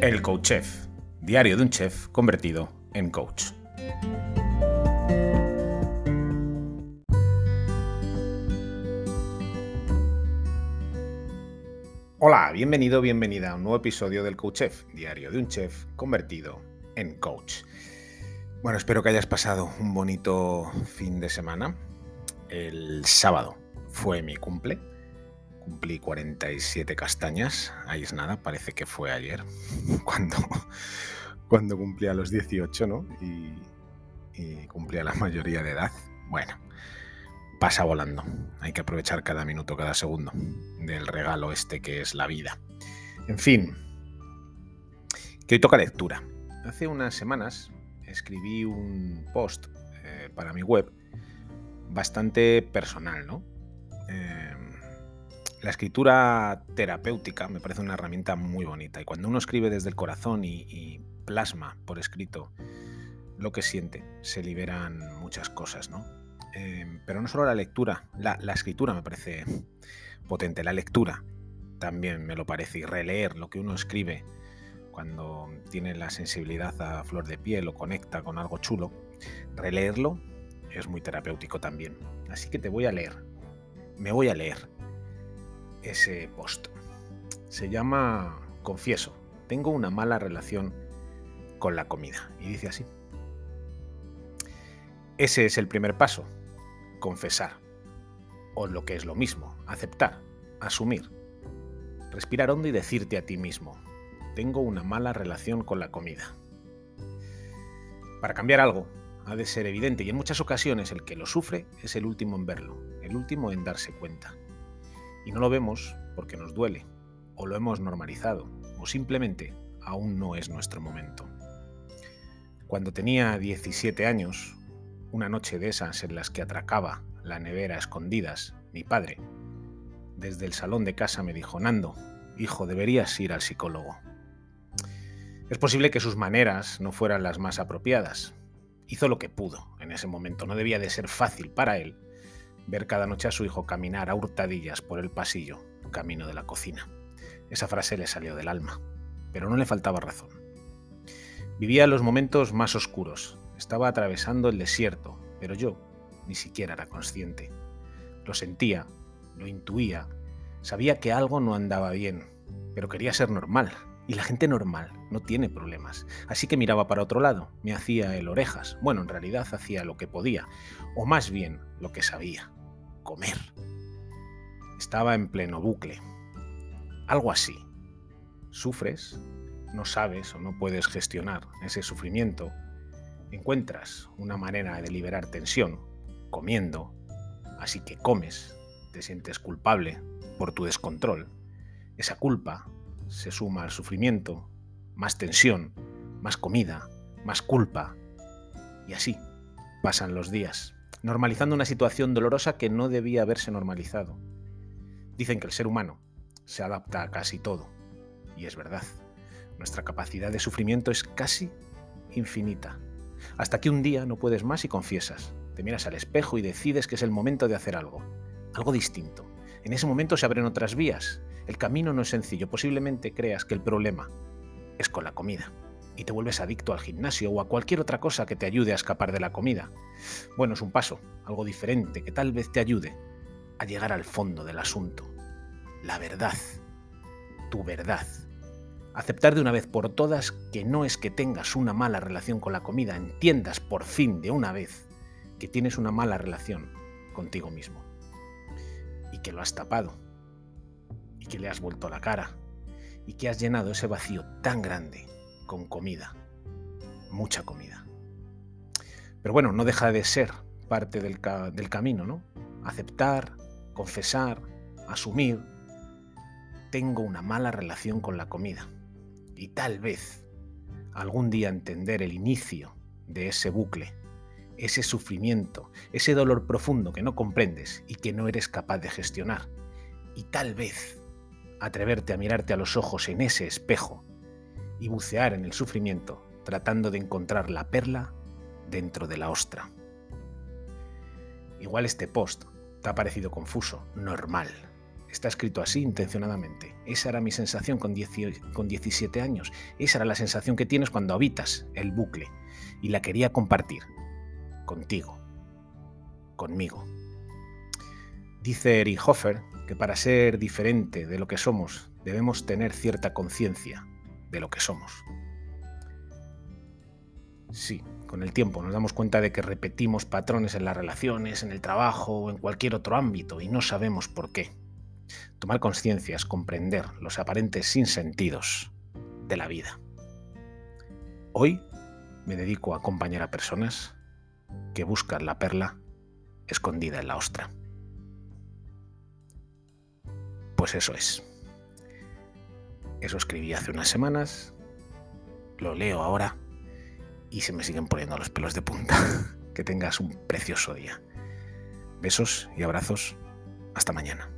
El Coach Chef, diario de un chef convertido en coach. Hola, bienvenido, bienvenida a un nuevo episodio del Coach Chef, diario de un chef convertido en coach. Bueno, espero que hayas pasado un bonito fin de semana. El sábado fue mi cumple cumplí 47 castañas, ahí es nada, parece que fue ayer, cuando, cuando cumplí a los 18, ¿no? Y, y cumplía la mayoría de edad. Bueno, pasa volando, hay que aprovechar cada minuto, cada segundo del regalo este que es la vida. En fin, que hoy toca lectura. Hace unas semanas escribí un post eh, para mi web bastante personal, ¿no? La escritura terapéutica me parece una herramienta muy bonita y cuando uno escribe desde el corazón y, plasma por escrito lo que siente, se liberan muchas cosas, ¿no? Em, pero no solo la lectura, la, la, escritura me parece potente, la lectura también me lo parece y releer lo que uno escribe cuando tiene la sensibilidad a flor de piel o conecta con algo chulo, releerlo es muy terapéutico también. Así que te voy a leer, me voy a leer ese post. Se llama Confieso, tengo una mala relación con la comida. Y dice así. Ese es el primer paso, confesar. O lo que es lo mismo, aceptar, asumir. Respirar hondo y decirte a ti mismo, tengo una mala relación con la comida. Para cambiar algo, ha de ser evidente y en muchas ocasiones el que lo sufre es el último en verlo, el último en darse cuenta. Y no lo vemos porque nos duele, o lo hemos normalizado, o simplemente aún no es nuestro momento. Cuando tenía 17 años, una noche de esas en las que atracaba la nevera a escondidas, mi padre, desde el salón de casa me dijo, Nando, hijo, deberías ir al psicólogo. Es posible que sus maneras no fueran las más apropiadas. Hizo lo que pudo en ese momento. No debía de ser fácil para él ver cada noche a su hijo caminar a hurtadillas por el pasillo, camino de la cocina. Esa frase le salió del alma, pero no le faltaba razón. Vivía los momentos más oscuros, estaba atravesando el desierto, pero yo ni siquiera era consciente. Lo sentía, lo intuía, sabía que algo no andaba bien, pero quería ser normal, y la gente normal no tiene problemas. Así que miraba para otro lado, me hacía el orejas. Bueno, en realidad hacía lo que podía, o más bien lo que sabía comer. Estaba en pleno bucle. Algo así. Sufres, no sabes o no puedes gestionar ese sufrimiento, encuentras una manera de liberar tensión comiendo, así que comes, te sientes culpable por tu descontrol. Esa culpa se suma al sufrimiento, más tensión, más comida, más culpa, y así pasan los días normalizando una situación dolorosa que no debía haberse normalizado. Dicen que el ser humano se adapta a casi todo, y es verdad. Nuestra capacidad de sufrimiento es casi infinita. Hasta que un día no puedes más y confiesas. Te miras al espejo y decides que es el momento de hacer algo. Algo distinto. En ese momento se abren otras vías. El camino no es sencillo. Posiblemente creas que el problema es con la comida y te vuelves adicto al gimnasio o a cualquier otra cosa que te ayude a escapar de la comida. Bueno, es un paso, algo diferente, que tal vez te ayude a llegar al fondo del asunto. La verdad, tu verdad. Aceptar de una vez por todas que no es que tengas una mala relación con la comida, entiendas por fin de una vez que tienes una mala relación contigo mismo. Y que lo has tapado. Y que le has vuelto la cara. Y que has llenado ese vacío tan grande con comida, mucha comida. Pero bueno, no deja de ser parte del, camino, ¿no? Aceptar, confesar, asumir, tengo una mala relación con la comida. Y tal vez algún día entender el inicio de ese bucle, ese sufrimiento, ese dolor profundo que no comprendes y que no eres capaz de gestionar. Y tal vez atreverte a mirarte a los ojos en ese espejo y bucear en el sufrimiento tratando de encontrar la perla dentro de la ostra. Igual este post te ha parecido confuso, normal. Está escrito así intencionadamente. Esa era mi sensación con, con 17 años. Esa era la sensación que tienes cuando habitas el bucle. Y la quería compartir. Contigo. Conmigo. Dice Erich Hofer que para ser diferente de lo que somos debemos tener cierta conciencia de lo que somos. Sí, con el tiempo nos damos cuenta de que repetimos patrones en las relaciones, en el trabajo o en cualquier otro ámbito y no sabemos por qué. Tomar conciencia es comprender los aparentes sinsentidos de la vida. Hoy me dedico a acompañar a personas que buscan la perla escondida en la ostra. Pues eso es. Eso escribí hace unas semanas, lo leo ahora y se me siguen poniendo los pelos de punta. que tengas un precioso día. Besos y abrazos. Hasta mañana.